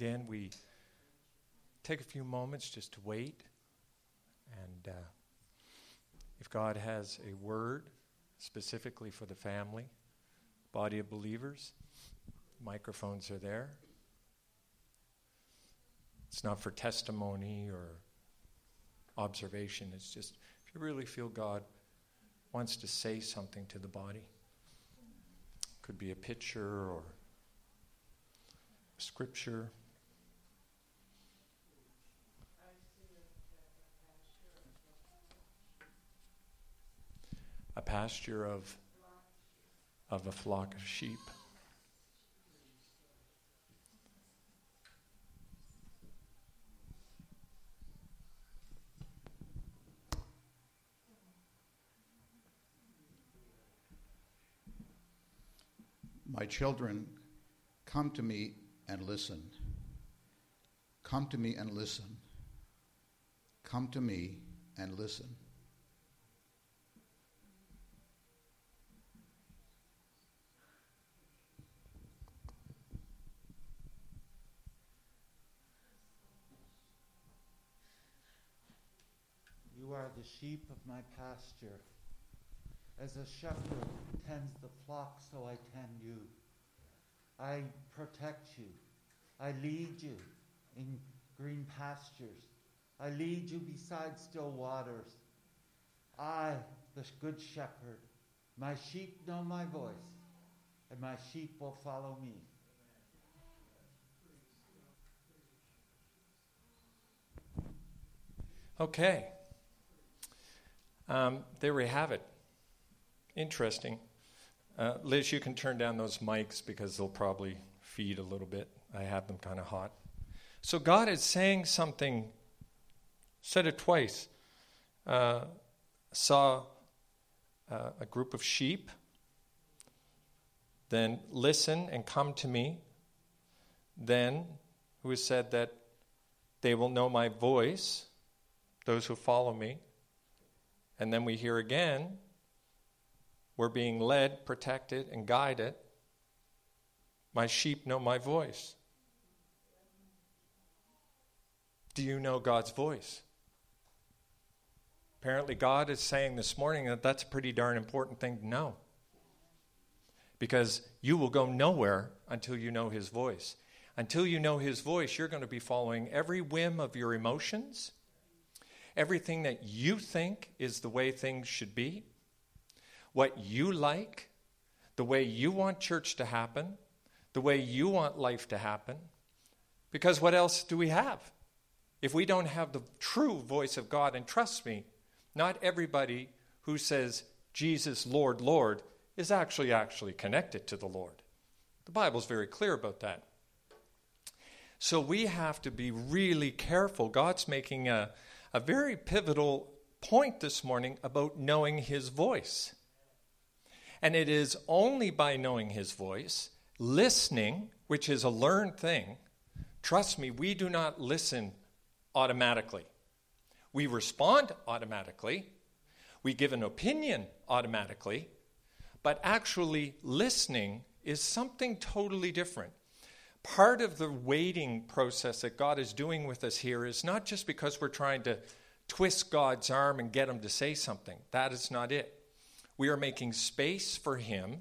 again, we take a few moments just to wait. And uh, if God has a word specifically for the family, body of believers, microphones are there. It's not for testimony or observation. It's just if you really feel God wants to say something to the body. Could be a picture or scripture. A pasture of, of a flock of sheep. My children, come to me and listen. Come to me and listen. Come to me and listen. You are the sheep of my pasture. As a shepherd tends the flock, so I tend you. I protect you. I lead you in green pastures. I lead you beside still waters. I, the good shepherd, my sheep know my voice, and my sheep will follow me. Okay. Um, there we have it. Interesting. Uh, Liz, you can turn down those mics because they'll probably feed a little bit. I have them kind of hot. So God is saying something, said it twice. Uh, saw uh, a group of sheep, then listen and come to me. Then, who said that they will know my voice, those who follow me. And then we hear again we're being led, protected, and guided. My sheep know my voice. Do you know God's voice? Apparently, God is saying this morning that that's a pretty darn important thing to know. Because you will go nowhere until you know His voice. Until you know His voice, you're going to be following every whim of your emotions, everything that you think is the way things should be what you like, the way you want church to happen, the way you want life to happen. Because what else do we have? If we don't have the true voice of God, and trust me, not everybody who says Jesus, Lord, Lord, is actually actually connected to the Lord. The Bible's very clear about that. So we have to be really careful. God's making a, a very pivotal point this morning about knowing his voice. And it is only by knowing his voice, listening, which is a learned thing. Trust me, we do not listen automatically. We respond automatically. We give an opinion automatically. But actually, listening is something totally different. Part of the waiting process that God is doing with us here is not just because we're trying to twist God's arm and get him to say something. That is not it. We are making space for Him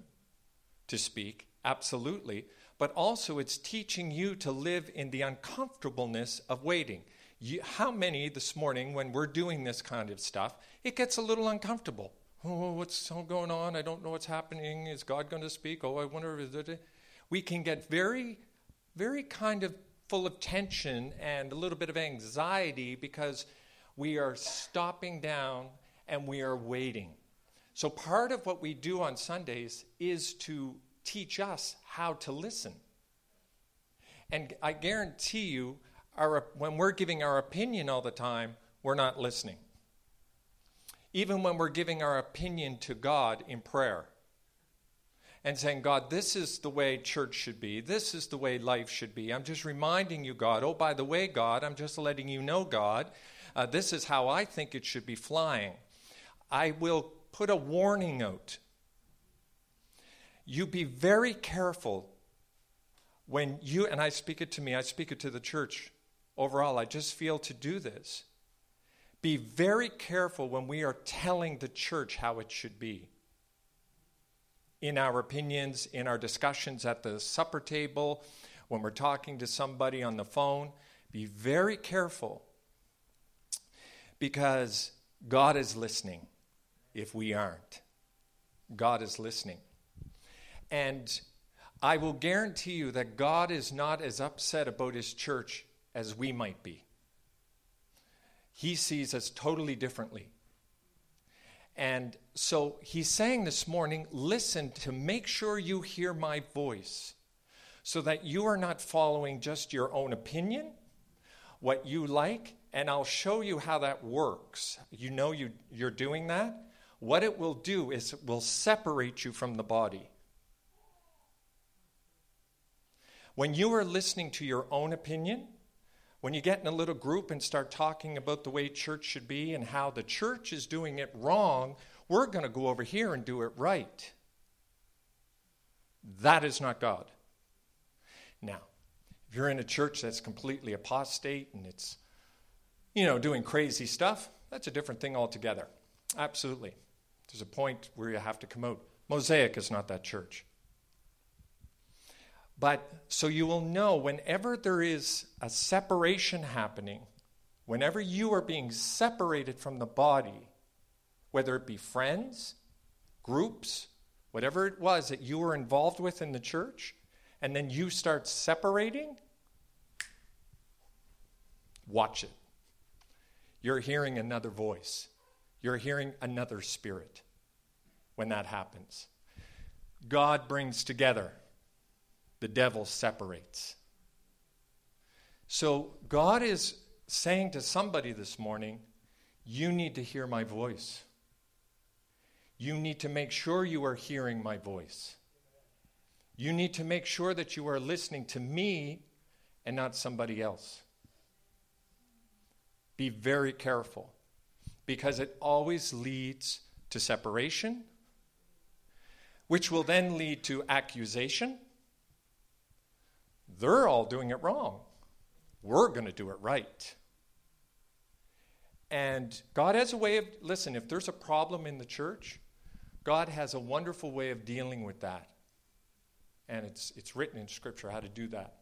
to speak, absolutely, but also it's teaching you to live in the uncomfortableness of waiting. You, how many this morning, when we're doing this kind of stuff, it gets a little uncomfortable? Oh, what's going on? I don't know what's happening. Is God going to speak? Oh, I wonder. We can get very, very kind of full of tension and a little bit of anxiety because we are stopping down and we are waiting. So, part of what we do on Sundays is to teach us how to listen. And I guarantee you, our, when we're giving our opinion all the time, we're not listening. Even when we're giving our opinion to God in prayer and saying, God, this is the way church should be, this is the way life should be. I'm just reminding you, God, oh, by the way, God, I'm just letting you know, God, uh, this is how I think it should be flying. I will put a warning out. You be very careful when you, and I speak it to me, I speak it to the church overall, I just feel to do this. Be very careful when we are telling the church how it should be. In our opinions, in our discussions at the supper table, when we're talking to somebody on the phone, be very careful because God is listening if we aren't. God is listening. And I will guarantee you that God is not as upset about his church as we might be. He sees us totally differently. And so he's saying this morning listen to make sure you hear my voice so that you are not following just your own opinion, what you like, and I'll show you how that works. You know you, you're doing that. What it will do is it will separate you from the body. When you are listening to your own opinion, when you get in a little group and start talking about the way church should be and how the church is doing it wrong, we're going to go over here and do it right. That is not God. Now, if you're in a church that's completely apostate and it's, you know, doing crazy stuff, that's a different thing altogether. Absolutely. There's a point where you have to come out. Mosaic is not that church. But so you will know whenever there is a separation happening, whenever you are being separated from the body, whether it be friends, groups, whatever it was that you were involved with in the church, and then you start separating, watch it. You're hearing another voice, you're hearing another spirit when that happens. God brings together the devil separates. So God is saying to somebody this morning, you need to hear my voice. You need to make sure you are hearing my voice. You need to make sure that you are listening to me and not somebody else. Be very careful because it always leads to separation, which will then lead to accusation, they're all doing it wrong. We're going to do it right. And God has a way of, listen, if there's a problem in the church, God has a wonderful way of dealing with that. And it's, it's written in Scripture how to do that.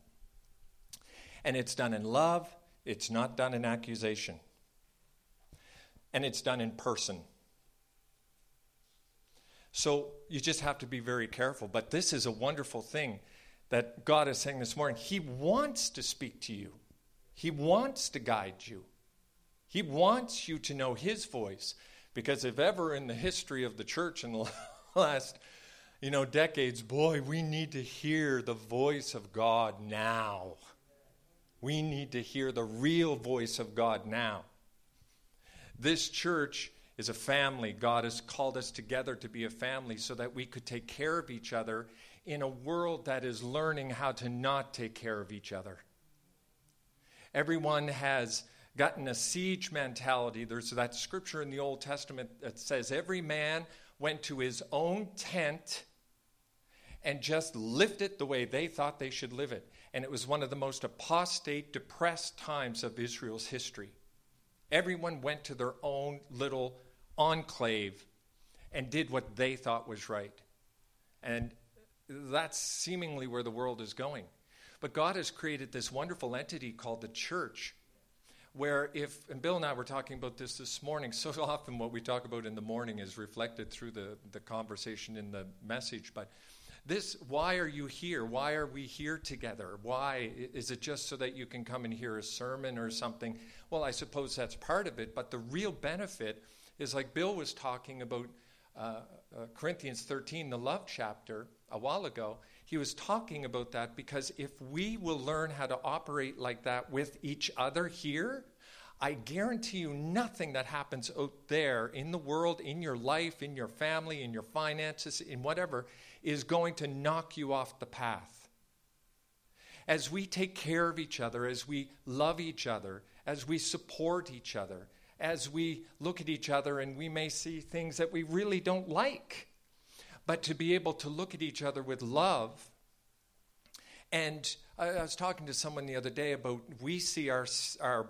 And it's done in love, it's not done in accusation. And it's done in person. So you just have to be very careful. But this is a wonderful thing that God is saying this morning. He wants to speak to you, He wants to guide you, He wants you to know His voice. Because if ever in the history of the church in the last you know decades boy we need to hear the voice of god now we need to hear the real voice of god now this church is a family god has called us together to be a family so that we could take care of each other in a world that is learning how to not take care of each other. Everyone has gotten a siege mentality. There's that scripture in the Old Testament that says every man went to his own tent and just lived it the way they thought they should live it. And it was one of the most apostate, depressed times of Israel's history. Everyone went to their own little enclave and did what they thought was right. And that's seemingly where the world is going. But God has created this wonderful entity called the church, where if, and Bill and I were talking about this this morning, so often what we talk about in the morning is reflected through the, the conversation in the message. But this, why are you here? Why are we here together? Why? Is it just so that you can come and hear a sermon or something? Well, I suppose that's part of it, but the real benefit is like Bill was talking about uh, uh, Corinthians 13, the love chapter a while ago, he was talking about that because if we will learn how to operate like that with each other here, I guarantee you nothing that happens out there in the world, in your life, in your family, in your finances, in whatever, is going to knock you off the path. As we take care of each other, as we love each other, as we support each other, as we look at each other and we may see things that we really don't like but to be able to look at each other with love And I, I was talking to someone the other day about we see our, our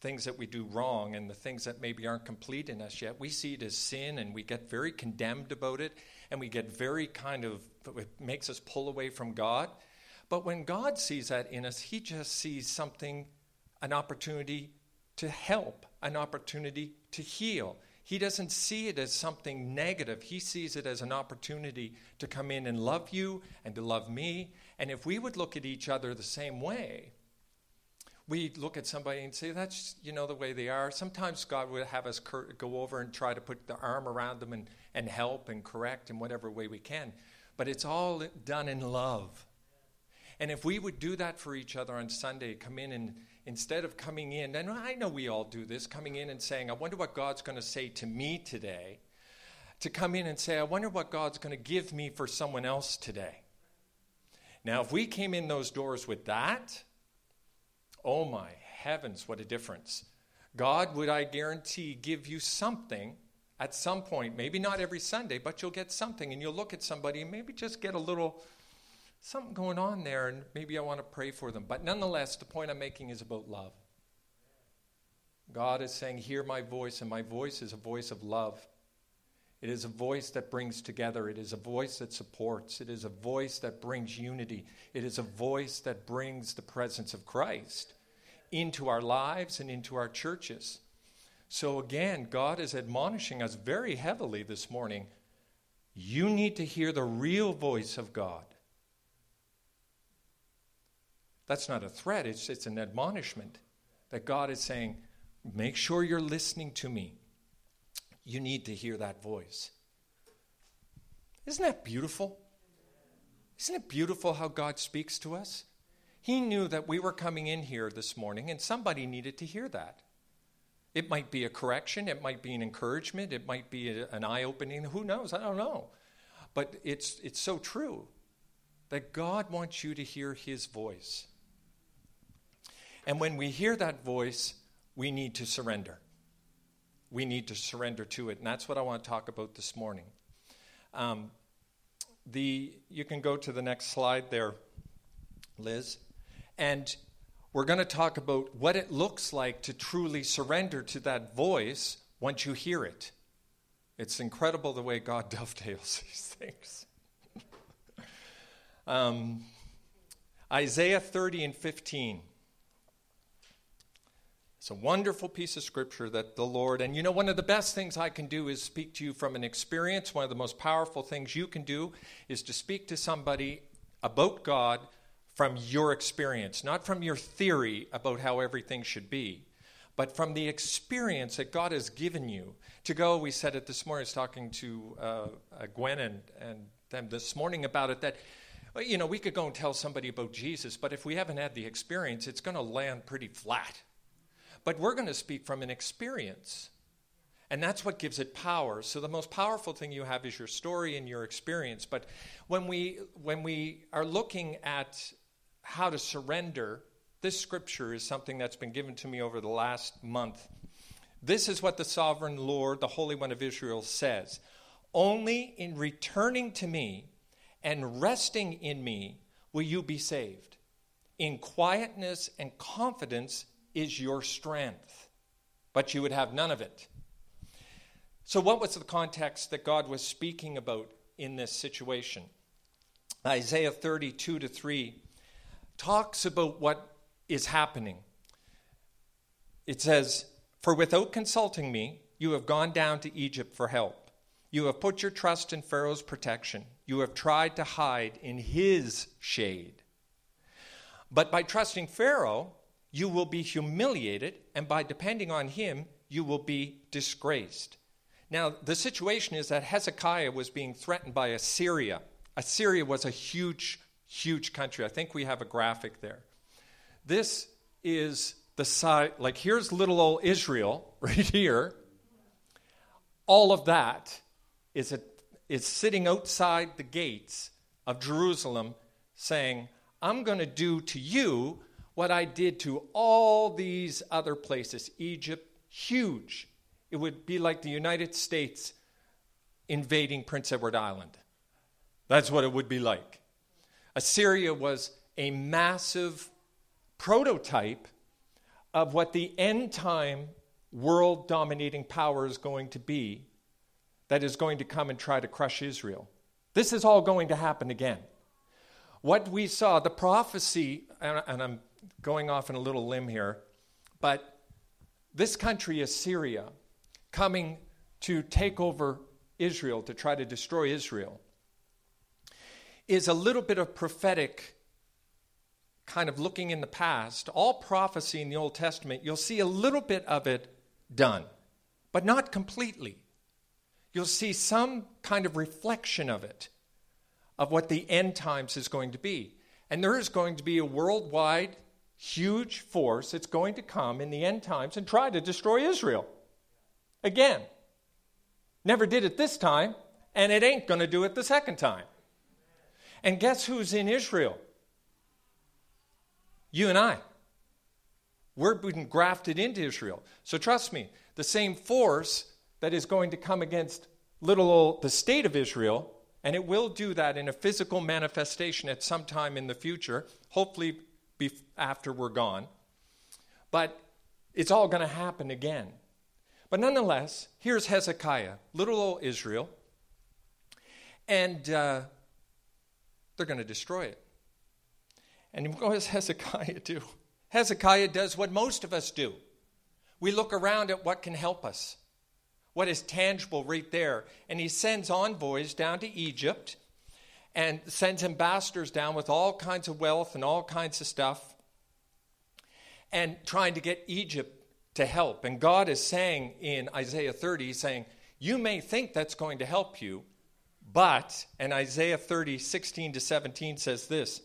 things that we do wrong and the things that maybe aren't complete in us yet. We see it as sin and we get very condemned about it and we get very kind of, it makes us pull away from God. But when God sees that in us, He just sees something, an opportunity to help, an opportunity to heal. He doesn't see it as something negative. He sees it as an opportunity to come in and love you and to love me. And if we would look at each other the same way, we look at somebody and say, that's, you know, the way they are. Sometimes God would have us cur- go over and try to put the arm around them and, and help and correct in whatever way we can. But it's all done in love. And if we would do that for each other on Sunday, come in and instead of coming in, and I know we all do this, coming in and saying, I wonder what God's going to say to me today, to come in and say, I wonder what God's going to give me for someone else today. Now, if we came in those doors with that, oh my heavens, what a difference. God would, I guarantee, give you something at some point, maybe not every Sunday, but you'll get something, and you'll look at somebody and maybe just get a little something going on there, and maybe I want to pray for them. But nonetheless, the point I'm making is about love. God is saying, Hear my voice, and my voice is a voice of love. It is a voice that brings together. It is a voice that supports. It is a voice that brings unity. It is a voice that brings the presence of Christ into our lives and into our churches. So, again, God is admonishing us very heavily this morning. You need to hear the real voice of God. That's not a threat, it's, it's an admonishment that God is saying, make sure you're listening to me. You need to hear that voice. Isn't that beautiful? Isn't it beautiful how God speaks to us? He knew that we were coming in here this morning and somebody needed to hear that. It might be a correction, it might be an encouragement, it might be a, an eye opening, who knows? I don't know. But it's, it's so true that God wants you to hear His voice. And when we hear that voice, we need to surrender. We need to surrender to it. And that's what I want to talk about this morning. Um, the, you can go to the next slide there, Liz. And we're going to talk about what it looks like to truly surrender to that voice once you hear it. It's incredible the way God dovetails these things. um, Isaiah 30 and 15. It's a wonderful piece of scripture that the Lord, and you know, one of the best things I can do is speak to you from an experience. One of the most powerful things you can do is to speak to somebody about God from your experience, not from your theory about how everything should be, but from the experience that God has given you. To go, we said it this morning, I was talking to uh, uh, Gwen and, and them this morning about it, that you know, we could go and tell somebody about Jesus, but if we haven't had the experience, it's going to land pretty flat. But we're going to speak from an experience. And that's what gives it power. So the most powerful thing you have is your story and your experience. But when we when we are looking at how to surrender, this scripture is something that's been given to me over the last month. This is what the sovereign Lord, the Holy One of Israel, says Only in returning to me and resting in me will you be saved. In quietness and confidence is your strength, but you would have none of it. So, what was the context that God was speaking about in this situation? Isaiah 32 to 3 talks about what is happening. It says, For without consulting me, you have gone down to Egypt for help. You have put your trust in Pharaoh's protection. You have tried to hide in his shade. But by trusting Pharaoh, you will be humiliated, and by depending on him, you will be disgraced. Now, the situation is that Hezekiah was being threatened by Assyria. Assyria was a huge, huge country. I think we have a graphic there. This is the side, like here's little old Israel right here. All of that is, a, is sitting outside the gates of Jerusalem saying, I'm going to do to you what I did to all these other places. Egypt, huge. It would be like the United States invading Prince Edward Island. That's what it would be like. Assyria was a massive prototype of what the end time world dominating power is going to be that is going to come and try to crush Israel. This is all going to happen again. What we saw, the prophecy, and I'm going off on a little limb here, but this country, Assyria, coming to take over Israel, to try to destroy Israel, is a little bit of prophetic kind of looking in the past. All prophecy in the Old Testament, you'll see a little bit of it done, but not completely. You'll see some kind of reflection of it, of what the end times is going to be. And there is going to be a worldwide huge force that's going to come in the end times and try to destroy Israel. Again. Never did it this time, and it ain't going to do it the second time. And guess who's in Israel? You and I. We're being grafted into Israel. So trust me, the same force that is going to come against little old the state of Israel, and it will do that in a physical manifestation at some time in the future, hopefully after we're gone. But it's all going to happen again. But nonetheless, here's Hezekiah, little old Israel, and uh, they're going to destroy it. And what does Hezekiah do? Hezekiah does what most of us do. We look around at what can help us, what is tangible right there. And he sends envoys down to Egypt and sends ambassadors down with all kinds of wealth and all kinds of stuff and trying to get Egypt to help. And God is saying in Isaiah 30, saying, You may think that's going to help you, but, and Isaiah 30, 16 to 17 says this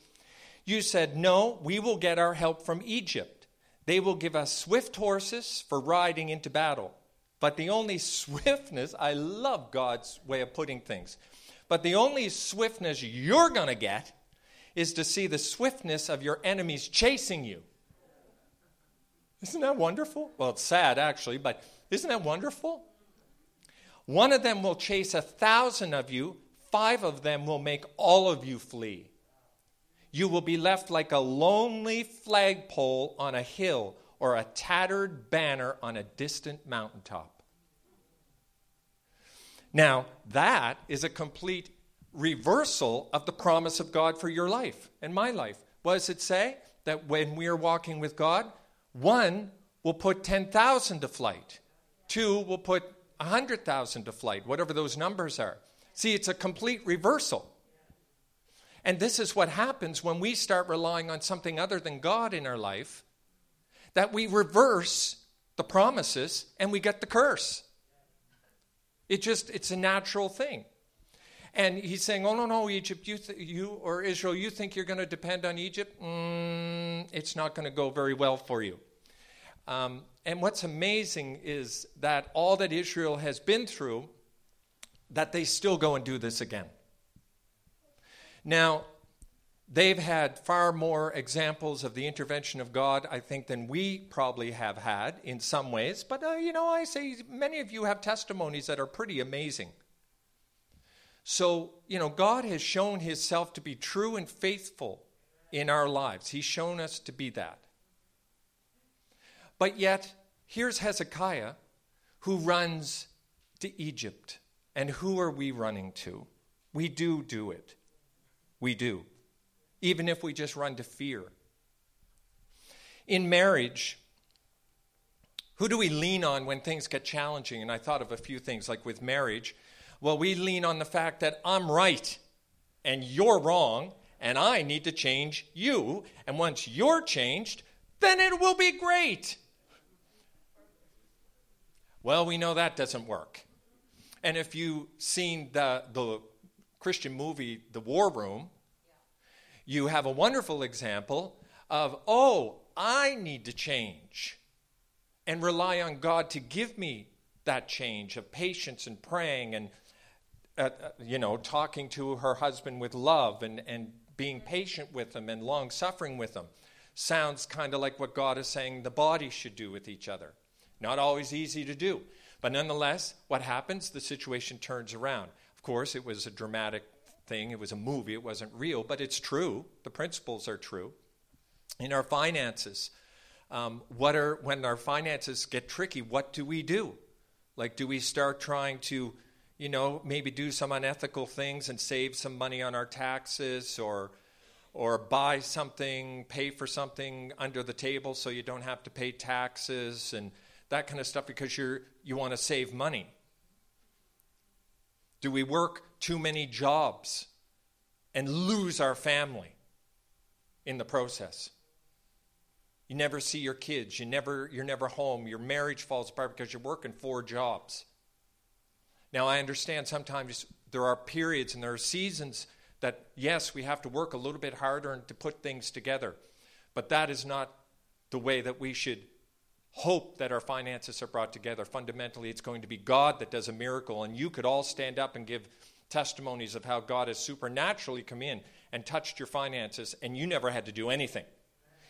You said, No, we will get our help from Egypt. They will give us swift horses for riding into battle. But the only swiftness, I love God's way of putting things, but the only swiftness you're going to get is to see the swiftness of your enemies chasing you. Isn't that wonderful? Well, it's sad actually, but isn't that wonderful? One of them will chase a thousand of you, five of them will make all of you flee. You will be left like a lonely flagpole on a hill or a tattered banner on a distant mountaintop. Now, that is a complete reversal of the promise of God for your life and my life. What does it say? That when we are walking with God, one will put 10,000 to flight. Two will put 100,000 to flight, whatever those numbers are. See, it's a complete reversal. And this is what happens when we start relying on something other than God in our life, that we reverse the promises and we get the curse. It just, it's a natural thing. And he's saying, oh, no, no, Egypt, you, th- you or Israel, you think you're going to depend on Egypt? Mm, it's not going to go very well for you. Um, and what's amazing is that all that Israel has been through, that they still go and do this again. Now, they've had far more examples of the intervention of God, I think, than we probably have had in some ways. But, uh, you know, I say many of you have testimonies that are pretty amazing. So, you know, God has shown himself to be true and faithful in our lives. He's shown us to be that. But yet, here's Hezekiah who runs to Egypt. And who are we running to? We do do it. We do. Even if we just run to fear. In marriage, who do we lean on when things get challenging? And I thought of a few things, like with marriage. Well, we lean on the fact that I'm right and you're wrong, and I need to change you. And once you're changed, then it will be great. Well, we know that doesn't work. And if you've seen the, the Christian movie, The War Room, you have a wonderful example of, oh, I need to change and rely on God to give me that change of patience and praying and uh, you know, talking to her husband with love and, and being patient with them and long suffering with them. Sounds kind of like what God is saying the body should do with each other. Not always easy to do. But nonetheless, what happens? The situation turns around. Of course, it was a dramatic thing. It was a movie, it wasn't real, but it's true. The principles are true. In our finances, um, what are, when our finances get tricky, what do we do? Like, do we start trying to, you know, maybe do some unethical things and save some money on our taxes or, or buy something, pay for something under the table so you don't have to pay taxes and that kind of stuff because you're, you want to save money? Do we work too many jobs and lose our family in the process? You never see your kids. You never, you're never home. Your marriage falls apart because you're working four jobs. Now, I understand sometimes there are periods and there are seasons that, yes, we have to work a little bit harder and to put things together. But that is not the way that we should hope that our finances are brought together. Fundamentally, it's going to be God that does a miracle. And you could all stand up and give testimonies of how God has supernaturally come in and touched your finances, and you never had to do anything.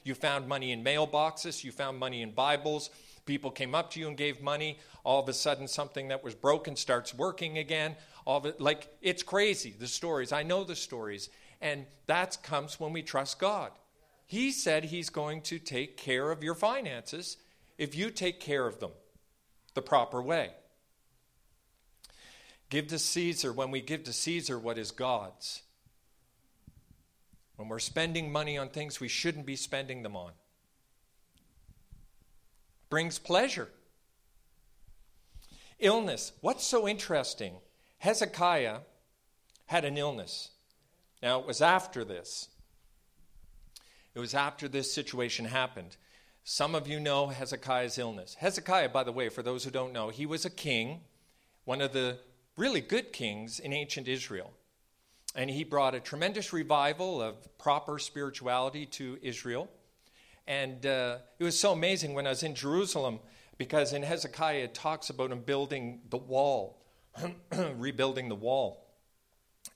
You found money in mailboxes, you found money in Bibles. People came up to you and gave money. All of a sudden, something that was broken starts working again. All of it, like it's crazy. The stories. I know the stories, and that comes when we trust God. He said He's going to take care of your finances if you take care of them the proper way. Give to Caesar when we give to Caesar what is God's. When we're spending money on things we shouldn't be spending them on. Brings pleasure. Illness. What's so interesting? Hezekiah had an illness. Now, it was after this. It was after this situation happened. Some of you know Hezekiah's illness. Hezekiah, by the way, for those who don't know, he was a king, one of the really good kings in ancient Israel and he brought a tremendous revival of proper spirituality to Israel. And uh, it was so amazing when I was in Jerusalem, because in Hezekiah it talks about him building the wall, rebuilding the wall.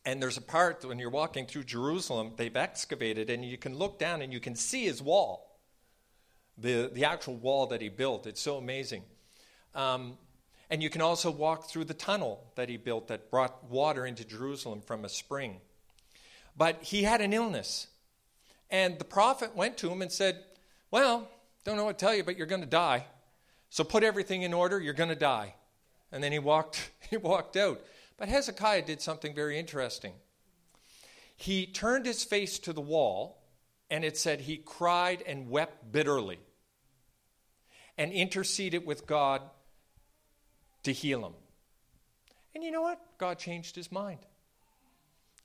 And there's a part when you're walking through Jerusalem, they've excavated, and you can look down and you can see his wall, the, the actual wall that he built. It's so amazing. Um, and you can also walk through the tunnel that he built that brought water into Jerusalem from a spring. But he had an illness. And the prophet went to him and said, Well, don't know what to tell you, but you're going to die. So put everything in order, you're going to die. And then he walked, he walked out. But Hezekiah did something very interesting. He turned his face to the wall, and it said he cried and wept bitterly and interceded with God to heal him. And you know what? God changed his mind.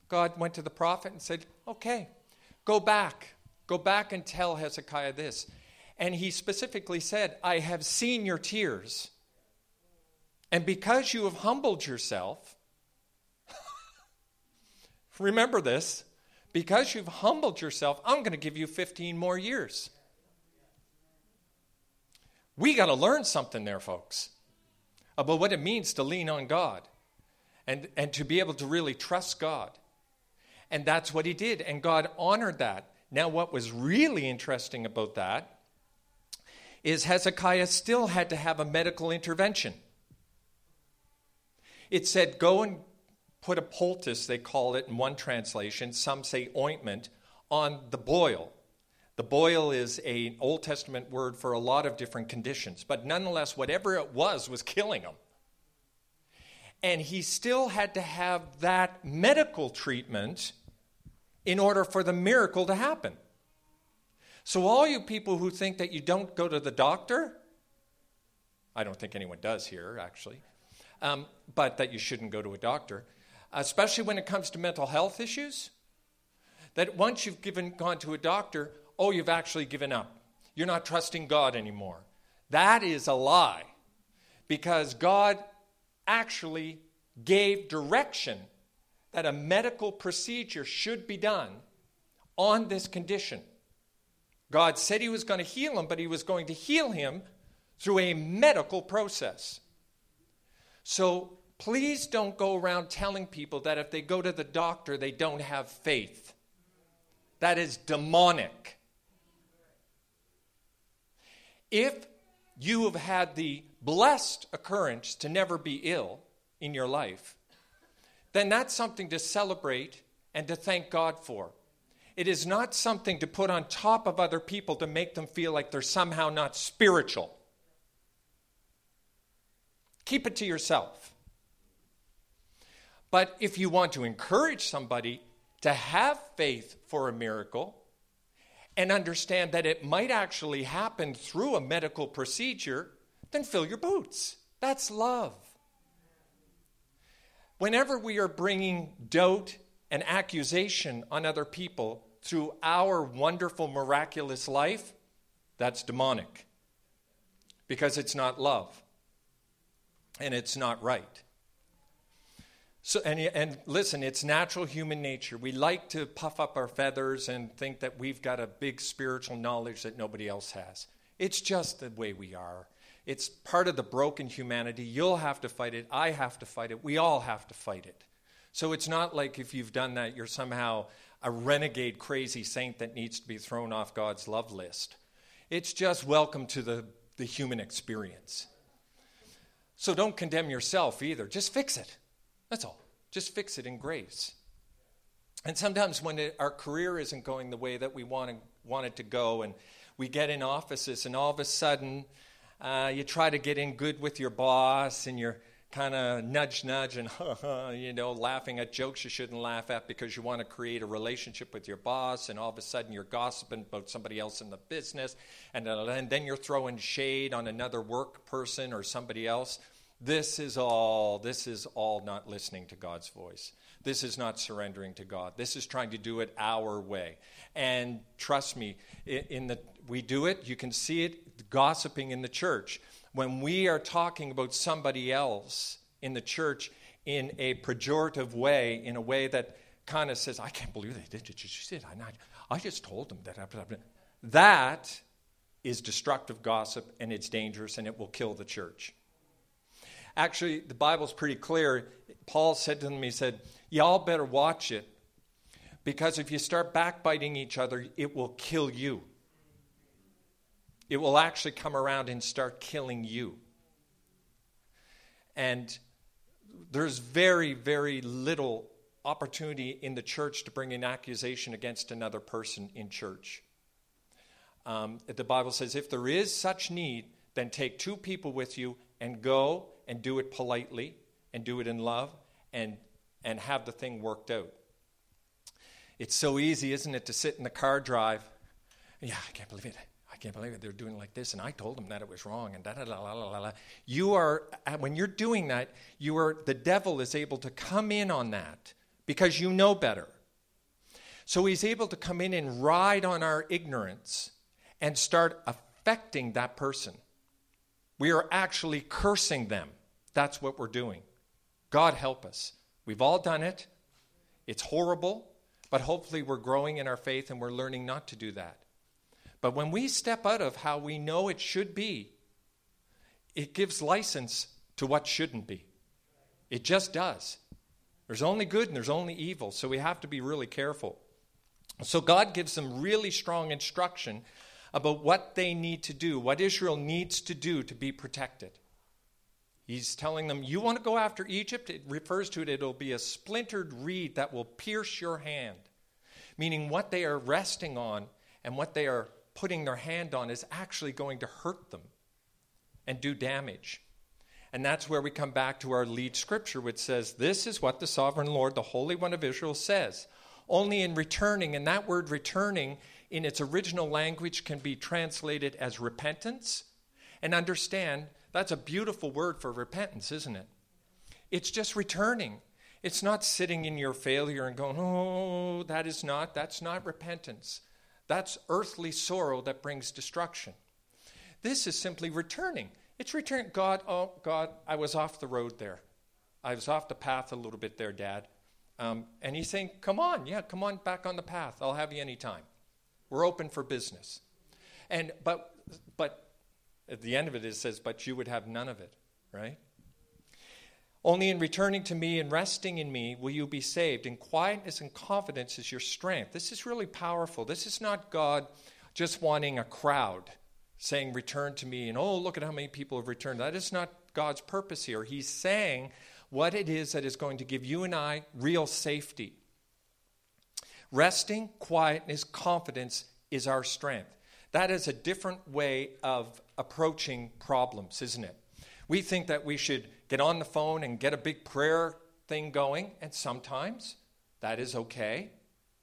God went to the prophet and said, Okay, go back. Go back and tell Hezekiah this. And he specifically said, I have seen your tears. And because you have humbled yourself, remember this, because you've humbled yourself, I'm going to give you 15 more years. We got to learn something there, folks about what it means to lean on God and, and to be able to really trust God. And that's what he did. And God honored that. Now, what was really interesting about that is Hezekiah still had to have a medical intervention. It said, Go and put a poultice, they call it in one translation, some say ointment, on the boil. The boil is an Old Testament word for a lot of different conditions, but nonetheless, whatever it was was killing him. And he still had to have that medical treatment in order for the miracle to happen. So, all you people who think that you don't go to the doctor, I don't think anyone does here, actually, um, but that you shouldn't go to a doctor, especially when it comes to mental health issues, that once you've given, gone to a doctor, oh, you've actually given up. You're not trusting God anymore. That is a lie because God actually gave direction that a medical procedure should be done on this condition. God said he was going to heal him, but he was going to heal him through a medical process. So please don't go around telling people that if they go to the doctor, they don't have faith. That is demonic. If you have had the blessed occurrence to never be ill in your life, then that's something to celebrate and to thank God for. It is not something to put on top of other people to make them feel like they're somehow not spiritual. Keep it to yourself. But if you want to encourage somebody to have faith for a miracle and understand that it might actually happen through a medical procedure, then fill your boots. That's love. Whenever we are bringing doubt and accusation on other people through our wonderful, miraculous life, that's demonic because it's not love and it's not right. So, and, and listen, it's natural human nature. We like to puff up our feathers and think that we've got a big spiritual knowledge that nobody else has. It's just the way we are. It's part of the broken humanity. You'll have to fight it. I have to fight it. We all have to fight it. So it's not like if you've done that, you're somehow a renegade, crazy saint that needs to be thrown off God's love list. It's just welcome to the, the human experience. So don't condemn yourself either. Just fix it. That's all. Just fix it in grace. And sometimes when it, our career isn't going the way that we want, want it to go, and we get in offices, and all of a sudden uh, you try to get in good with your boss, and you're kind of nudge, nudge, and you know, laughing at jokes you shouldn't laugh at because you want to create a relationship with your boss, and all of a sudden you're gossiping about somebody else in the business, and, and then you're throwing shade on another work person or somebody else. This is all, this is all not listening to God's voice. This is not surrendering to God. This is trying to do it our way. And trust me, in the, we do it, you can see it gossiping in the church. When we are talking about somebody else in the church in a pejorative way, in a way that kind of says, I can't believe they did it. you said. I, I just told them that. That is destructive gossip and it's dangerous and it will kill the church. Actually, the Bible's pretty clear. Paul said to them, he said, Y'all better watch it because if you start backbiting each other, it will kill you. It will actually come around and start killing you. And there's very, very little opportunity in the church to bring an accusation against another person in church. Um, the Bible says, if there is such need, then take two people with you and go and do it politely and do it in love and, and have the thing worked out. It's so easy, isn't it, to sit in the car drive? Yeah, I can't believe it. I can't believe it. They're doing like this, and I told them that it was wrong, and da da da la la la. You are uh, when you're doing that, you are the devil is able to come in on that because you know better. So he's able to come in and ride on our ignorance and start affecting that person. We are actually cursing them. That's what we're doing. God help us. We've all done it. It's horrible, but hopefully we're growing in our faith and we're learning not to do that. But when we step out of how we know it should be, it gives license to what shouldn't be. It just does. There's only good and there's only evil, so we have to be really careful. So God gives them really strong instruction about what they need to do, what Israel needs to do to be protected. He's telling them, You want to go after Egypt? It refers to it, it'll be a splintered reed that will pierce your hand. Meaning, what they are resting on and what they are putting their hand on is actually going to hurt them and do damage. And that's where we come back to our lead scripture, which says, This is what the sovereign Lord, the Holy One of Israel, says. Only in returning, and that word returning in its original language can be translated as repentance. And understand that's a beautiful word for repentance, isn't it? It's just returning. It's not sitting in your failure and going, oh, that is not, that's not repentance. That's earthly sorrow that brings destruction. This is simply returning. It's returning. God, oh, God, I was off the road there. I was off the path a little bit there, Dad. Um, and he's saying, come on, yeah, come on back on the path. I'll have you anytime. We're open for business. And, but, but at the end of it, it says, But you would have none of it, right? Only in returning to me and resting in me will you be saved. And quietness and confidence is your strength. This is really powerful. This is not God just wanting a crowd saying, Return to me, and oh, look at how many people have returned. That is not God's purpose here. He's saying what it is that is going to give you and I real safety. Resting, quietness, confidence is our strength. That is a different way of approaching problems, isn't it? We think that we should get on the phone and get a big prayer thing going, and sometimes that is okay.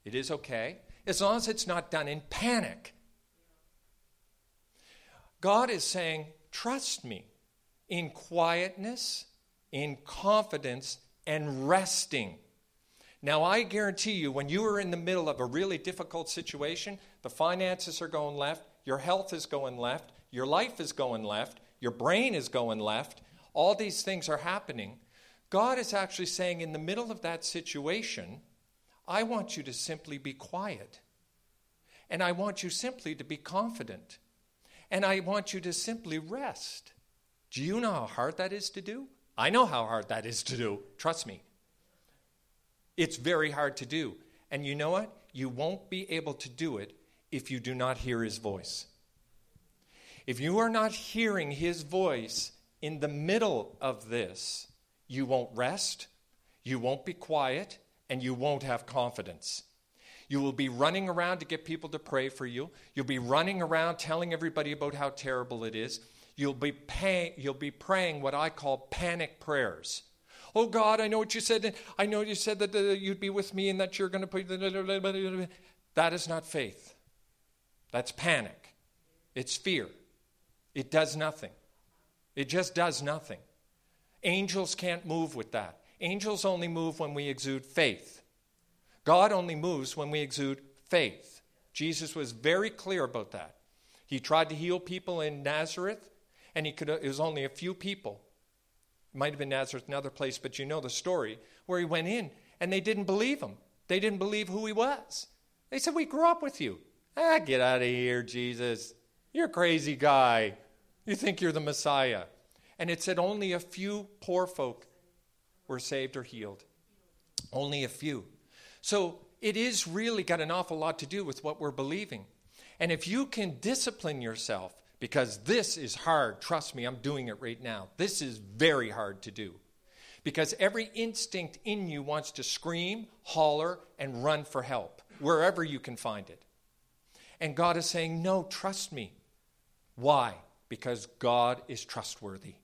It is okay, as long as it's not done in panic. God is saying, Trust me in quietness, in confidence, and resting. Now, I guarantee you, when you are in the middle of a really difficult situation, the finances are going left, your health is going left, your life is going left, your brain is going left, all these things are happening. God is actually saying, in the middle of that situation, I want you to simply be quiet. And I want you simply to be confident. And I want you to simply rest. Do you know how hard that is to do? I know how hard that is to do. Trust me. It's very hard to do. And you know what? You won't be able to do it if you do not hear his voice. If you are not hearing his voice in the middle of this, you won't rest, you won't be quiet, and you won't have confidence. You will be running around to get people to pray for you. You'll be running around telling everybody about how terrible it is. You'll be, pay, you'll be praying what I call panic prayers. Oh God, I know what you said. I know you said that uh, you'd be with me and that you're going to put. That is not faith. That's panic. It's fear. It does nothing. It just does nothing. Angels can't move with that. Angels only move when we exude faith. God only moves when we exude faith. Jesus was very clear about that. He tried to heal people in Nazareth, and he could, it was only a few people might have been Nazareth, another place, but you know the story, where he went in and they didn't believe him. They didn't believe who he was. They said, We grew up with you. Ah, get out of here, Jesus. You're a crazy guy. You think you're the Messiah. And it said only a few poor folk were saved or healed. Only a few. So it is really got an awful lot to do with what we're believing. And if you can discipline yourself because this is hard. Trust me, I'm doing it right now. This is very hard to do because every instinct in you wants to scream, holler, and run for help wherever you can find it. And God is saying, No, trust me. Why? Because God is trustworthy.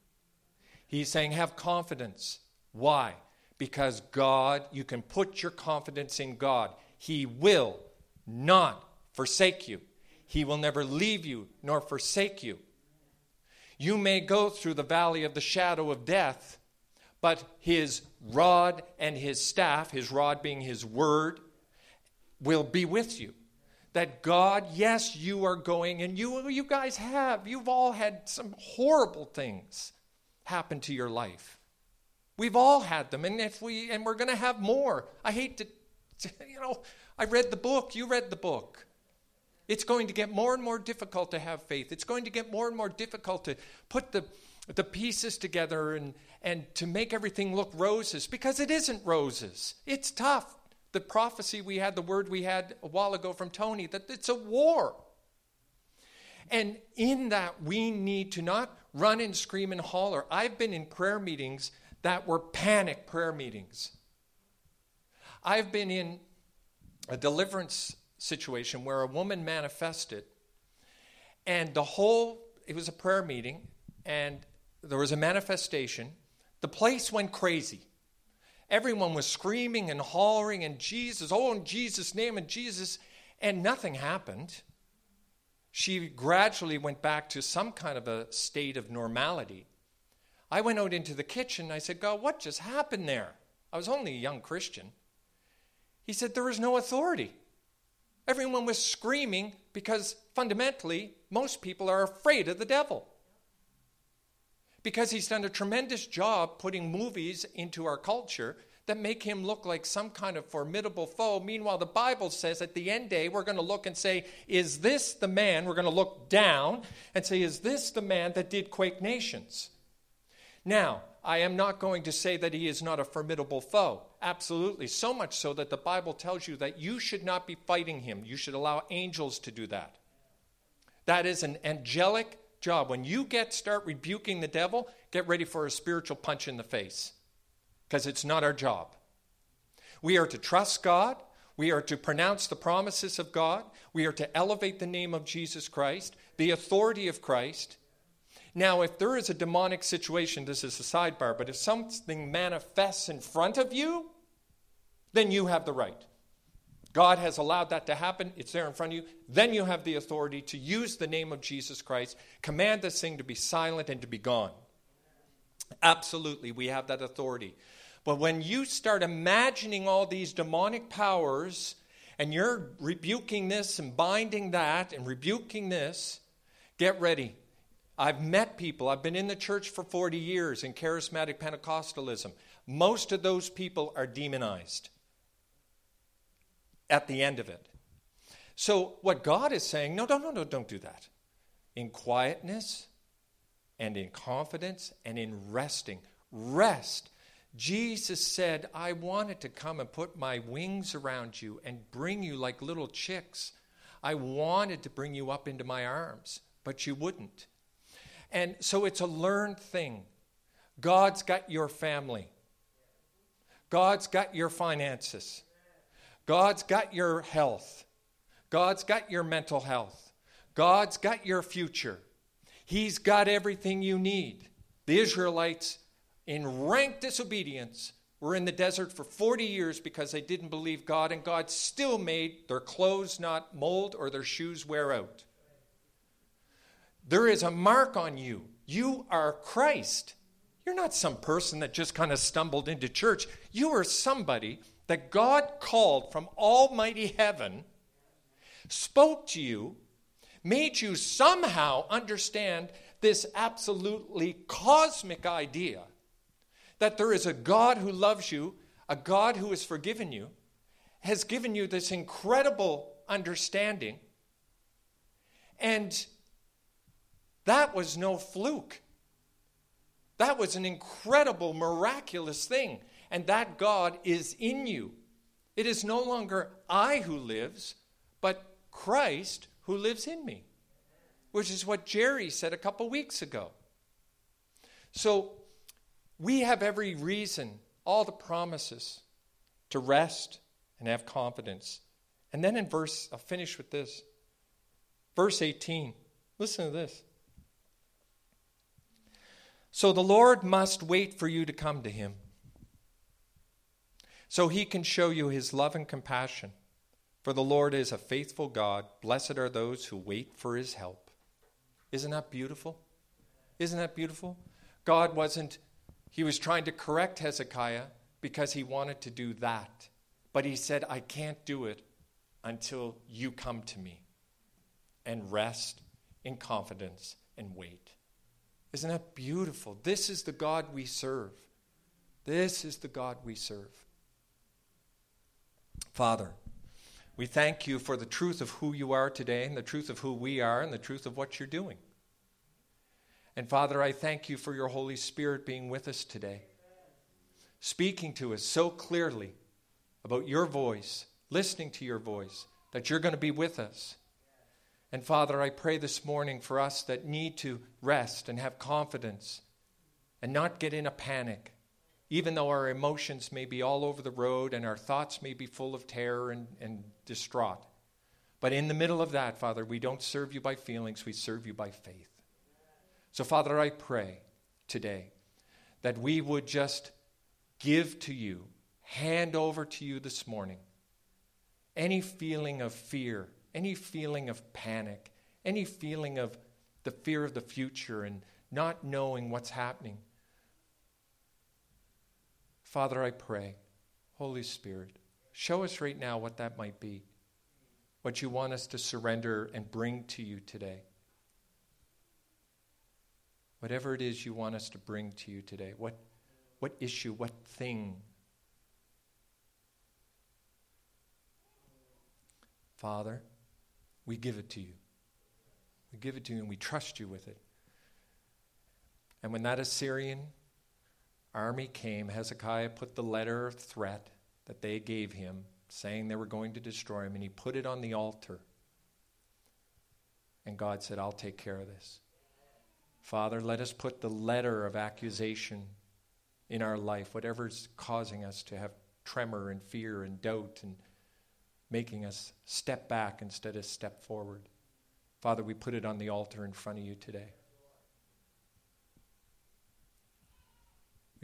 He's saying, Have confidence. Why? Because God, you can put your confidence in God. He will not forsake you. He will never leave you nor forsake you. You may go through the valley of the shadow of death, but his rod and his staff, his rod being his word, will be with you. That God, yes, you are going, and you, you guys have, you've all had some horrible things happen to your life. We've all had them, and if we and we're going to have more. I hate to, you know, I read the book. You read the book. It's going to get more and more difficult to have faith. It's going to get more and more difficult to put the, the pieces together and, and to make everything look roses because it isn't roses. It's tough. The prophecy we had, the word we had a while ago from Tony, that it's a war. And in that, we need to not run and scream and holler. I've been in prayer meetings that were panic prayer meetings. I've been in a deliverance situation where a woman manifested, and the whole, it was a prayer meeting, and there was a manifestation. The place went crazy. Everyone was screaming and hollering, and Jesus, oh, in Jesus' name, and Jesus, and nothing happened. She gradually went back to some kind of a state of normality. I went out into the kitchen. I said, God, what just happened there? I was only a young Christian. He said, There is no authority. Everyone was screaming because fundamentally, most people are afraid of the devil. Because he's done a tremendous job putting movies into our culture that make him look like some kind of formidable foe. Meanwhile, the Bible says at the end day, we're going to look and say, Is this the man? We're going to look down and say, Is this the man that did quake nations? Now, I am not going to say that he is not a formidable foe. Absolutely. So much so that the Bible tells you that you should not be fighting him. You should allow angels to do that. That is an angelic job. When you get start rebuking the devil, get ready for a spiritual punch in the face because it's not our job. We are to trust God. We are to pronounce the promises of God. We are to elevate the name of Jesus Christ, the authority of Christ. Now, if there is a demonic situation, this is a sidebar, but if something manifests in front of you, then you have the right. God has allowed that to happen. It's there in front of you. Then you have the authority to use the name of Jesus Christ, command this thing to be silent and to be gone. Absolutely, we have that authority. But when you start imagining all these demonic powers and you're rebuking this and binding that and rebuking this, get ready. I've met people, I've been in the church for 40 years in charismatic Pentecostalism. Most of those people are demonized at the end of it. So, what God is saying, no, no, no, no, don't do that. In quietness and in confidence and in resting. Rest. Jesus said, I wanted to come and put my wings around you and bring you like little chicks. I wanted to bring you up into my arms, but you wouldn't. And so it's a learned thing. God's got your family, God's got your finances, God's got your health, God's got your mental health, God's got your future. He's got everything you need. The Israelites, in rank disobedience, were in the desert for 40 years because they didn't believe God, and God still made their clothes not mold or their shoes wear out. There is a mark on you. You are Christ. You're not some person that just kind of stumbled into church. You are somebody that God called from Almighty Heaven, spoke to you, made you somehow understand this absolutely cosmic idea that there is a God who loves you, a God who has forgiven you, has given you this incredible understanding. And that was no fluke. That was an incredible, miraculous thing. And that God is in you. It is no longer I who lives, but Christ who lives in me, which is what Jerry said a couple weeks ago. So we have every reason, all the promises, to rest and have confidence. And then in verse, I'll finish with this. Verse 18, listen to this. So the Lord must wait for you to come to him, so he can show you his love and compassion. For the Lord is a faithful God. Blessed are those who wait for his help. Isn't that beautiful? Isn't that beautiful? God wasn't, he was trying to correct Hezekiah because he wanted to do that. But he said, I can't do it until you come to me and rest in confidence and wait. Isn't that beautiful? This is the God we serve. This is the God we serve. Father, we thank you for the truth of who you are today, and the truth of who we are, and the truth of what you're doing. And Father, I thank you for your Holy Spirit being with us today, speaking to us so clearly about your voice, listening to your voice, that you're going to be with us. And Father, I pray this morning for us that need to rest and have confidence and not get in a panic even though our emotions may be all over the road and our thoughts may be full of terror and, and distraught. But in the middle of that, Father, we don't serve you by feelings, we serve you by faith. So, Father, I pray today that we would just give to you, hand over to you this morning, any feeling of fear, any feeling of panic, any feeling of the fear of the future and not knowing what's happening. Father, I pray, Holy Spirit, show us right now what that might be, what you want us to surrender and bring to you today. Whatever it is you want us to bring to you today, what, what issue, what thing. Father, we give it to you. We give it to you and we trust you with it. And when that Assyrian army came, Hezekiah put the letter of threat that they gave him, saying they were going to destroy him, and he put it on the altar. And God said, I'll take care of this. Father, let us put the letter of accusation in our life, whatever's causing us to have tremor and fear and doubt and making us step back instead of step forward. Father, we put it on the altar in front of you today.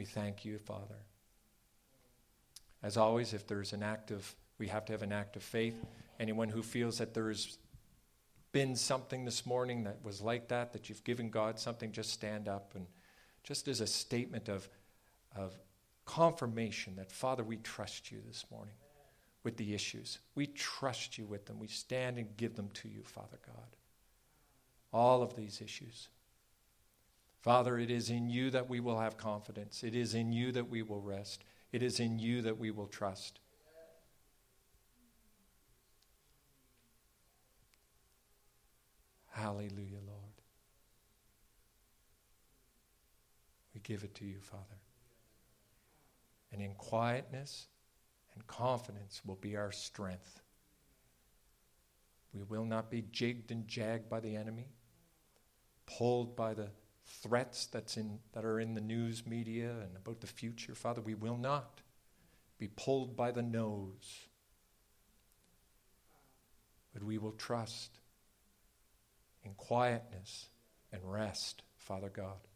We thank you, Father. As always, if there's an act of, we have to have an act of faith. Anyone who feels that there's been something this morning that was like that, that you've given God something, just stand up and just as a statement of, of confirmation that, Father, we trust you this morning with the issues. We trust you with them. We stand and give them to you, Father God. All of these issues. Father, it is in you that we will have confidence. It is in you that we will rest. It is in you that we will trust. Hallelujah, Lord. We give it to you, Father. And in quietness and confidence will be our strength. We will not be jigged and jagged by the enemy, pulled by the threats that's in, that are in the news media and about the future. Father, we will not be pulled by the nose, but we will trust in quietness and rest, Father God.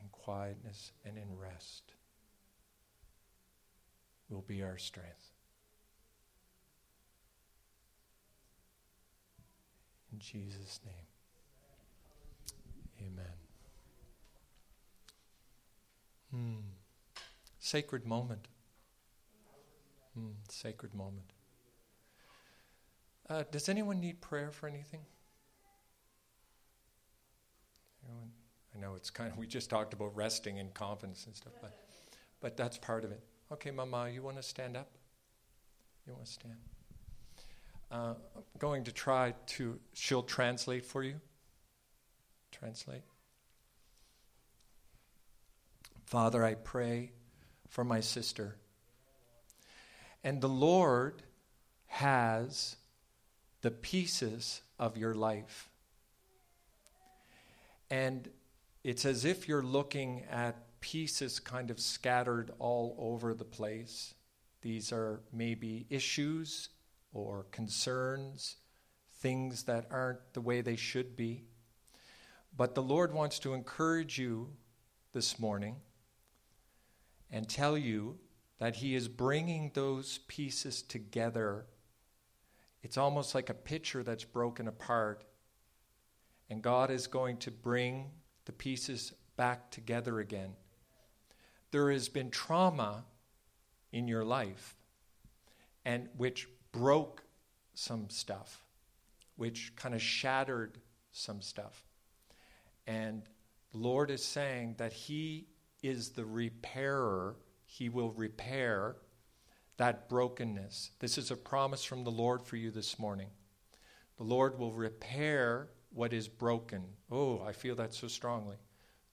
In quietness and in rest will be our strength. In Jesus' name. Amen. Hmm. Sacred moment. Hmm. Sacred moment. Uh, does anyone need prayer for anything? Anyone? I know it's kind of, we just talked about resting and confidence and stuff, but, but that's part of it. Okay, Mama, you want to stand up? You want to stand? Uh, I'm going to try to, she'll translate for you. Translate. Father, I pray for my sister. And the Lord has the pieces of your life. And it's as if you're looking at pieces kind of scattered all over the place. These are maybe issues or concerns, things that aren't the way they should be. But the Lord wants to encourage you this morning and tell you that He is bringing those pieces together. It's almost like a picture that's broken apart, and God is going to bring the pieces back together again. There has been trauma in your life, and which broke some stuff, which kind of shattered some stuff. And the Lord is saying that He is the repairer. He will repair that brokenness. This is a promise from the Lord for you this morning. The Lord will repair what is broken. Oh, I feel that so strongly.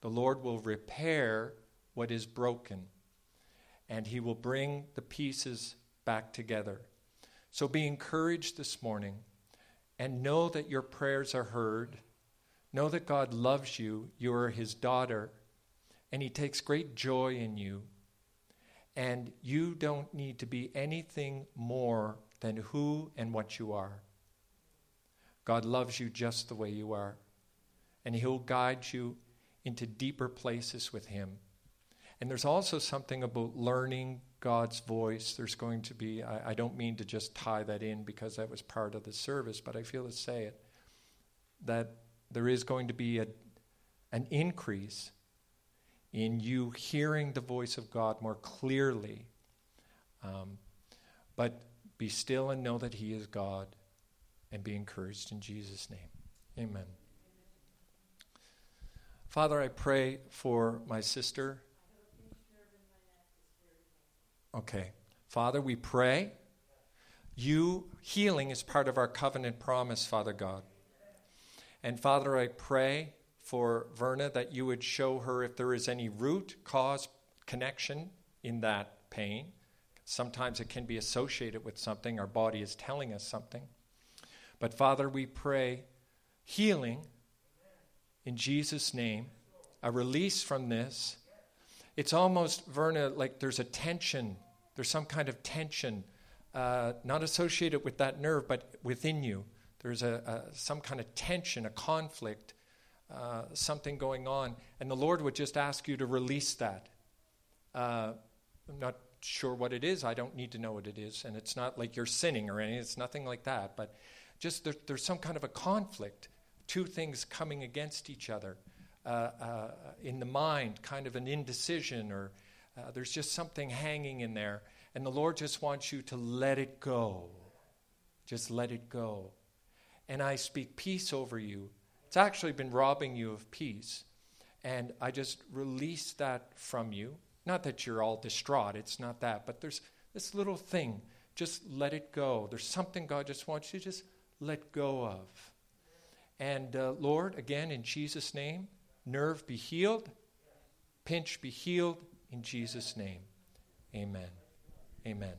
The Lord will repair what is broken, and He will bring the pieces back together. So be encouraged this morning and know that your prayers are heard Know that God loves you. You are his daughter, and he takes great joy in you. And you don't need to be anything more than who and what you are. God loves you just the way you are, and he'll guide you into deeper places with him. And there's also something about learning God's voice. There's going to be, I, I, don't mean to just tie that in because that was part of the service, but I feel to say it that there is going to be a, an increase in you hearing the voice of God more clearly. Um, but be still and know that He is God and be encouraged in Jesus' name. Amen. Father, I pray for my sister. Okay. Father, we pray. You, healing is part of our covenant promise, Father God. And Father, I pray for Verna that you would show her if there is any root cause connection in that pain. Sometimes it can be associated with something, our body is telling us something. But Father, we pray healing in Jesus' name, a release from this. It's almost, Verna, like there's a tension There's some kind of tension, uh, not associated with that nerve, but within you. There's a, a some kind of tension, a conflict, uh, something going on, and the Lord would just ask you to release that. Uh, I'm not sure what it is. I don't need to know what it is, and it's not like you're sinning or anything. It's nothing like that. But just there, there's some kind of a conflict, two things coming against each other uh, uh, in the mind, kind of an indecision, or uh, there's just something hanging in there, and the Lord just wants you to let it go. Just let it go. And I speak peace over you. It's actually been robbing you of peace. And I just release that from you. Not that you're all distraught, it's not that, but there's this little thing. Just let it go. There's something God just wants you to just let go of. And uh, Lord, again, in Jesus' name, nerve be healed, pinch be healed in Jesus' name. Amen. Amen.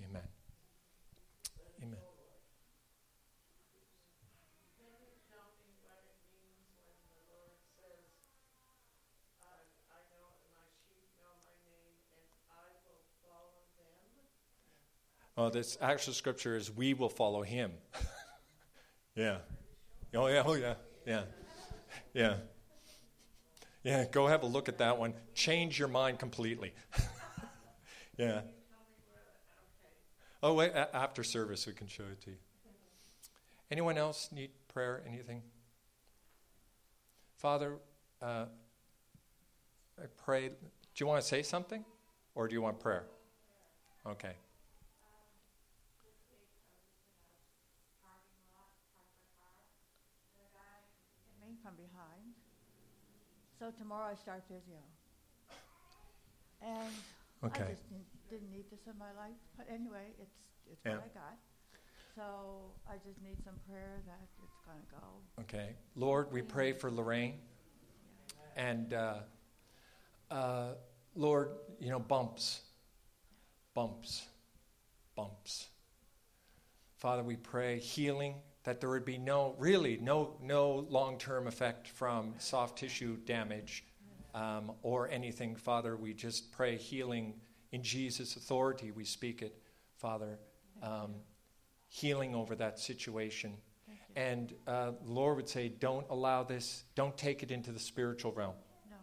Amen. Amen. Oh, this actual scripture is we will follow him. yeah. Oh, yeah. Oh, yeah. Yeah. Yeah. Yeah. Go have a look at that one. Change your mind completely. yeah. Oh, wait. A- after service, we can show it to you. Anyone else need prayer? Anything? Father, uh, I pray. Do you want to say something? Or do you want prayer? Okay. from behind. So tomorrow I start physio. And Okay. I just didn't, didn't need this in my life, but anyway, it's it's Yeah. what I got. So I just need some prayer that it's gonna go. Okay. Lord, we pray for Lorraine. And uh, uh, Lord, you know, bumps, bumps, bumps. Father, we pray healing, that there would be no, really, no, no long term effect from soft tissue damage um, or anything. Father, we just pray healing in Jesus' authority. We speak it, Father. Um, healing over that situation. And uh, the Lord would say, don't allow this, don't take it into the spiritual realm. No.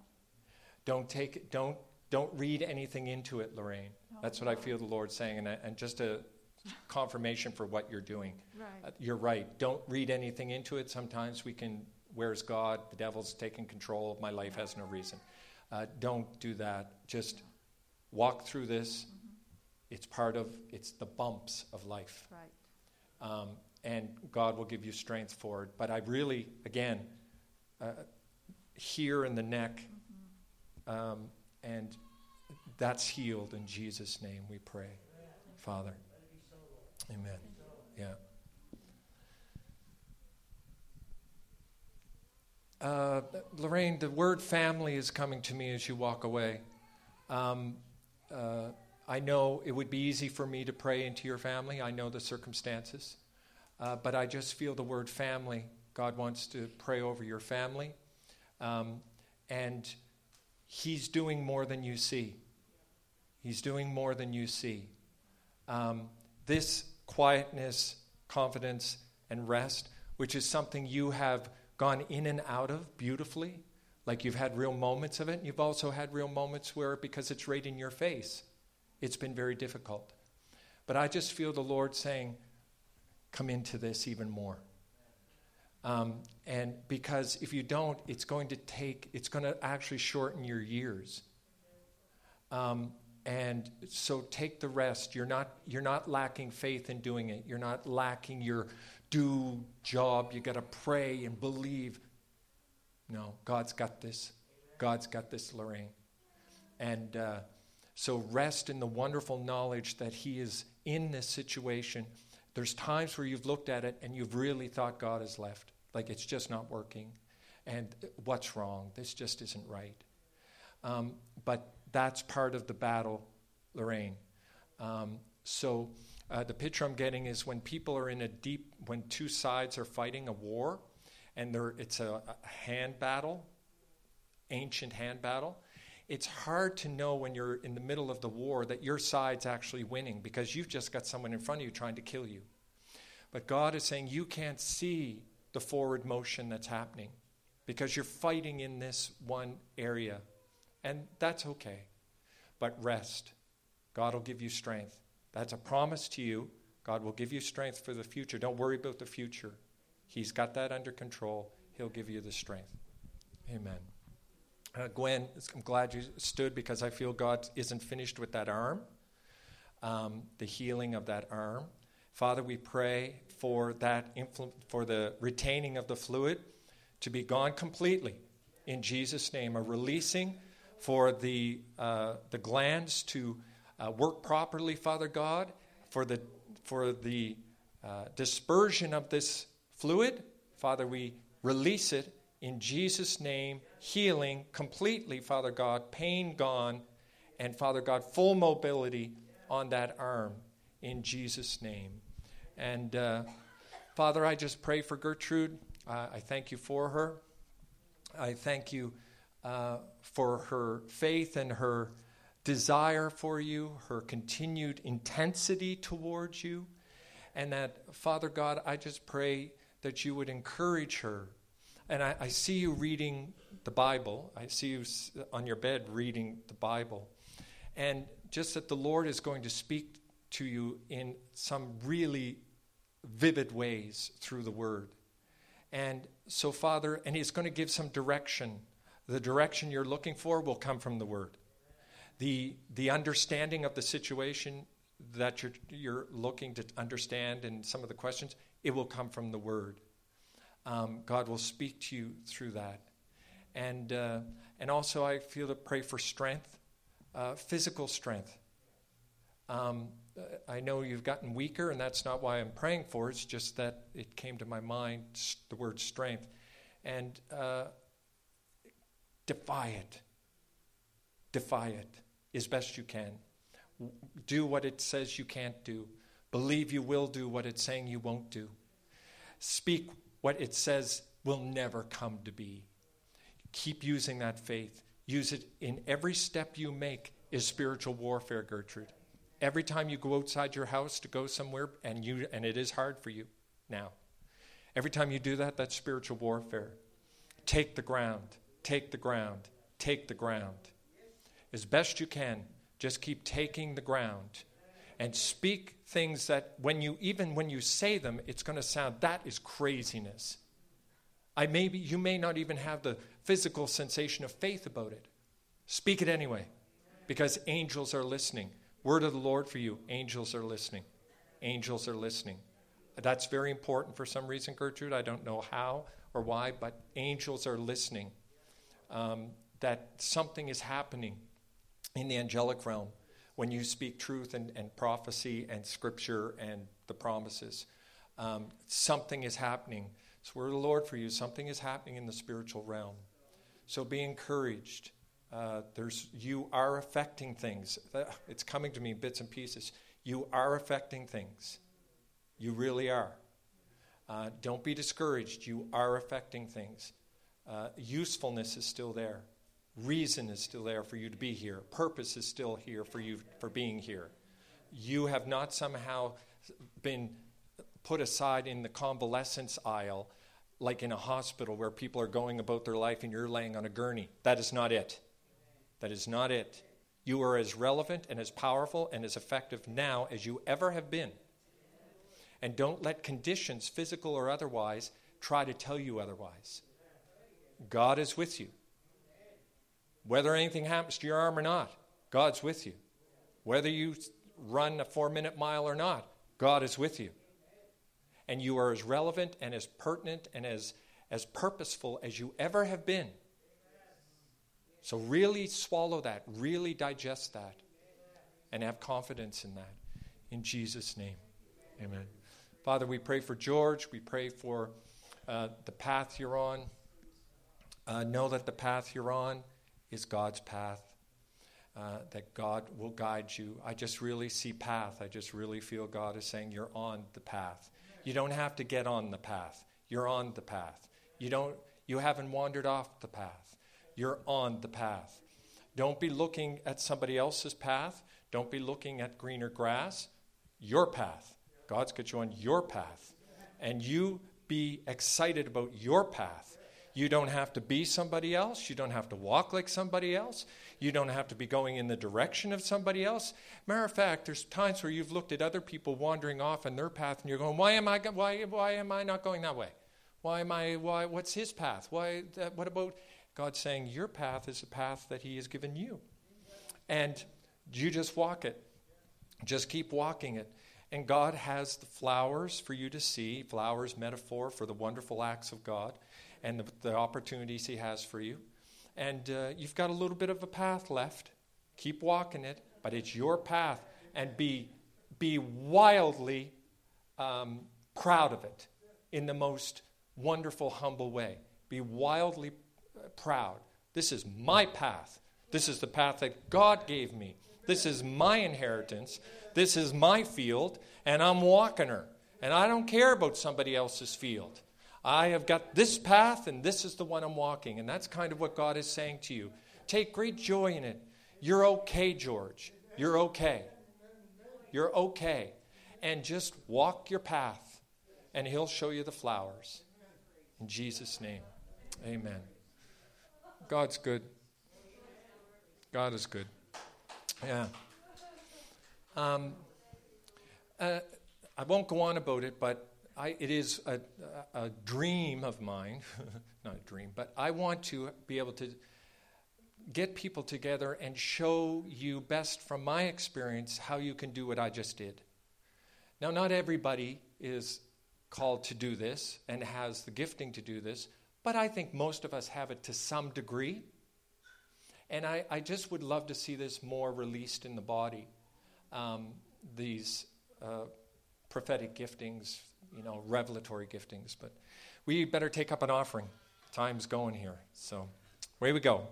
Don't take it, don't, don't read anything into it, Lorraine. No. That's what I feel the Lord saying, and, I- and just a confirmation for what you're doing. Right. Uh, you're right. Don't read anything into it. Sometimes we can, where's God? The devil's taking control of my life, has no reason. Uh, don't do that. Just walk through this. Mm-hmm. It's part of, it's the bumps of life. Right. Um, and God will give you strength for it. But I really, again, uh, here in the neck, Mm-hmm. um, and that's healed in Jesus' name, we pray. Father. Amen. Yeah. Uh, Lorraine, the word family is coming to me as you walk away. Um, uh, I know it would be easy for me to pray into your family. I know the circumstances. Uh, but I just feel the word family. God wants to pray over your family. Um, and He's doing more than you see. He's doing more than you see. Um, this quietness, confidence, and rest, which is something you have gone in and out of beautifully, like you've had real moments of it. You've also had real moments where, because it's right in your face, it's been very difficult. But I just feel the Lord saying, come into this even more. Um, and because if you don't, it's going to take, it's going to actually shorten your years. Um, and so take the rest. You're not, you're not lacking faith in doing it. You're not lacking your due job. You got to pray and believe. No, God's got this. God's got this, Lorraine. And uh, so rest in the wonderful knowledge that He is in this situation. There's times where you've looked at it and you've really thought God has left, like it's just not working. And what's wrong? This just isn't right. Um, but that's part of the battle, Lorraine. Um, so uh, the picture I'm getting is when people are in a deep, when two sides are fighting a war, and it's a, a hand battle, ancient hand battle. it's hard to know when you're in the middle of the war that your side's actually winning because you've just got someone in front of you trying to kill you. But God is saying you can't see the forward motion that's happening because you're fighting in this one area. And that's okay. But rest. God will give you strength. That's a promise to you. God will give you strength for the future. Don't worry about the future. He's got that under control. He'll give you the strength. Amen. Uh, Gwen, I'm glad you stood because I feel God isn't finished with that arm, um, the healing of that arm. Father, we pray for that for the retaining of the fluid to be gone completely in Jesus' name, a releasing for the uh, the glands to uh, work properly, Father God, for the for the uh, dispersion of this fluid, Father, we release it in Jesus' name, healing completely, Father God, pain gone, and Father God, full mobility on that arm in Jesus' name. And uh, Father, I just pray for Gertrude. Uh, I thank you for her. I thank you uh, for her faith and her desire for you, her continued intensity towards you. And that, Father God, I just pray that you would encourage her and I, I, see you reading the Bible. I see you on your bed reading the Bible. And just that the Lord is going to speak to you in some really vivid ways through the Word. And so, Father, and He's going to give some direction. The direction you're looking for will come from the Word. The, the understanding of the situation that you're, you're looking to understand and some of the questions, it will come from the Word um, God will speak to you through that. And, uh, and also, I feel to pray for strength, uh, physical strength. Um, I know you've gotten weaker, and that's not why I'm praying for. It's just that it came to my mind the word strength. And uh, defy it. Defy it as best you can. Do what it says you can't do. Believe you will do what it's saying you won't do. Speak what it says will never come to be. Keep using that faith. Use it in every step you make is spiritual warfare, Gertrude. Every time you go outside your house to go somewhere and you and it is hard for you now. Every time you do that, that's spiritual warfare. Take the ground. Take the ground. Take the ground. As best you can, just keep taking the ground. And speak things that when you even when you say them it's going to sound that is craziness. I may be, you may not even have the physical sensation of faith about it. Speak it anyway because angels are listening. Word of the lord for you angels are listening. Angels are listening. That's very important for some reason gertrude. I don't know how or why but angels are listening um, that something is happening in the angelic realm when you speak truth and, and prophecy and scripture and the promises. Um, something is happening. It's word of the Lord for you. Something is happening in the spiritual realm. So be encouraged. Uh, there's, you are affecting things. It's coming to me in bits and pieces. You are affecting things. You really are. Uh, don't be discouraged. You are affecting things. Uh, usefulness is still there. Reason is still there for you to be here. Purpose is still here for you for being here. You have not somehow been put aside in the convalescence aisle like in a hospital where people are going about their life and you're laying on a gurney. That is not it. That is not it. You are as relevant and as powerful and as effective now as you ever have been. And don't let conditions, physical or otherwise, try to tell you otherwise. God is with you. Whether anything happens to your arm or not, God's with you. Whether you run a four minute mile or not, God is with you. And you are as relevant and as pertinent and as, as purposeful as you ever have been. So, really swallow that, really digest that, and have confidence in that. In Jesus' name, amen. Father, we pray for George. We pray for uh, the path you're on. Uh, know that the path you're on is God's path, uh, that God will guide you. I just really see path. I just really feel God is saying you're on the path. You don't have to get on the path. You're on the path. You don't you haven't wandered off the path. You're on the path. Don't be looking at somebody else's path. Don't be looking at greener grass. Your path. God's got you on your path. And you be excited about your path. You don't have to be somebody else. You don't have to walk like somebody else. You don't have to be going in the direction of somebody else. Matter of fact, there's times where you've looked at other people wandering off in their path and you're going, why am I, why, why am I not going that way? Why am I, why, what's his path? Why, that, what about God saying your path is a path that he has given you? And you just walk it. Just keep walking it. And God has the flowers for you to see, flowers, metaphor for the wonderful acts of God and the, the opportunities He has for you. And uh, you've got a little bit of a path left. Keep walking it, but it's your path. And be, be wildly um, proud of it in the most wonderful, humble way. Be wildly uh, proud. This is my path. This is the path that God gave me. This is my inheritance. This is my field, and I'm walking her. And I don't care about somebody else's field. I have got this path, and this is the one I'm walking. And that's kind of what God is saying to you. Take great joy in it. You're okay, George. You're okay. You're okay. And just walk your path, and He'll show you the flowers. In Jesus' name, amen. God's good. God is good. Yeah. Um, uh, I won't go on about it, but I, it is a, a, dream of mine, not a dream, but I want to be able to get people together and show you best from my experience how you can do what I just did. Now, not everybody is called to do this and has the gifting to do this, but I think most of us have it to some degree. And I, I just would love to see this more released in the body um, these uh, prophetic giftings, you know, revelatory giftings. But we better take up an offering. Time's going here. So, away we go.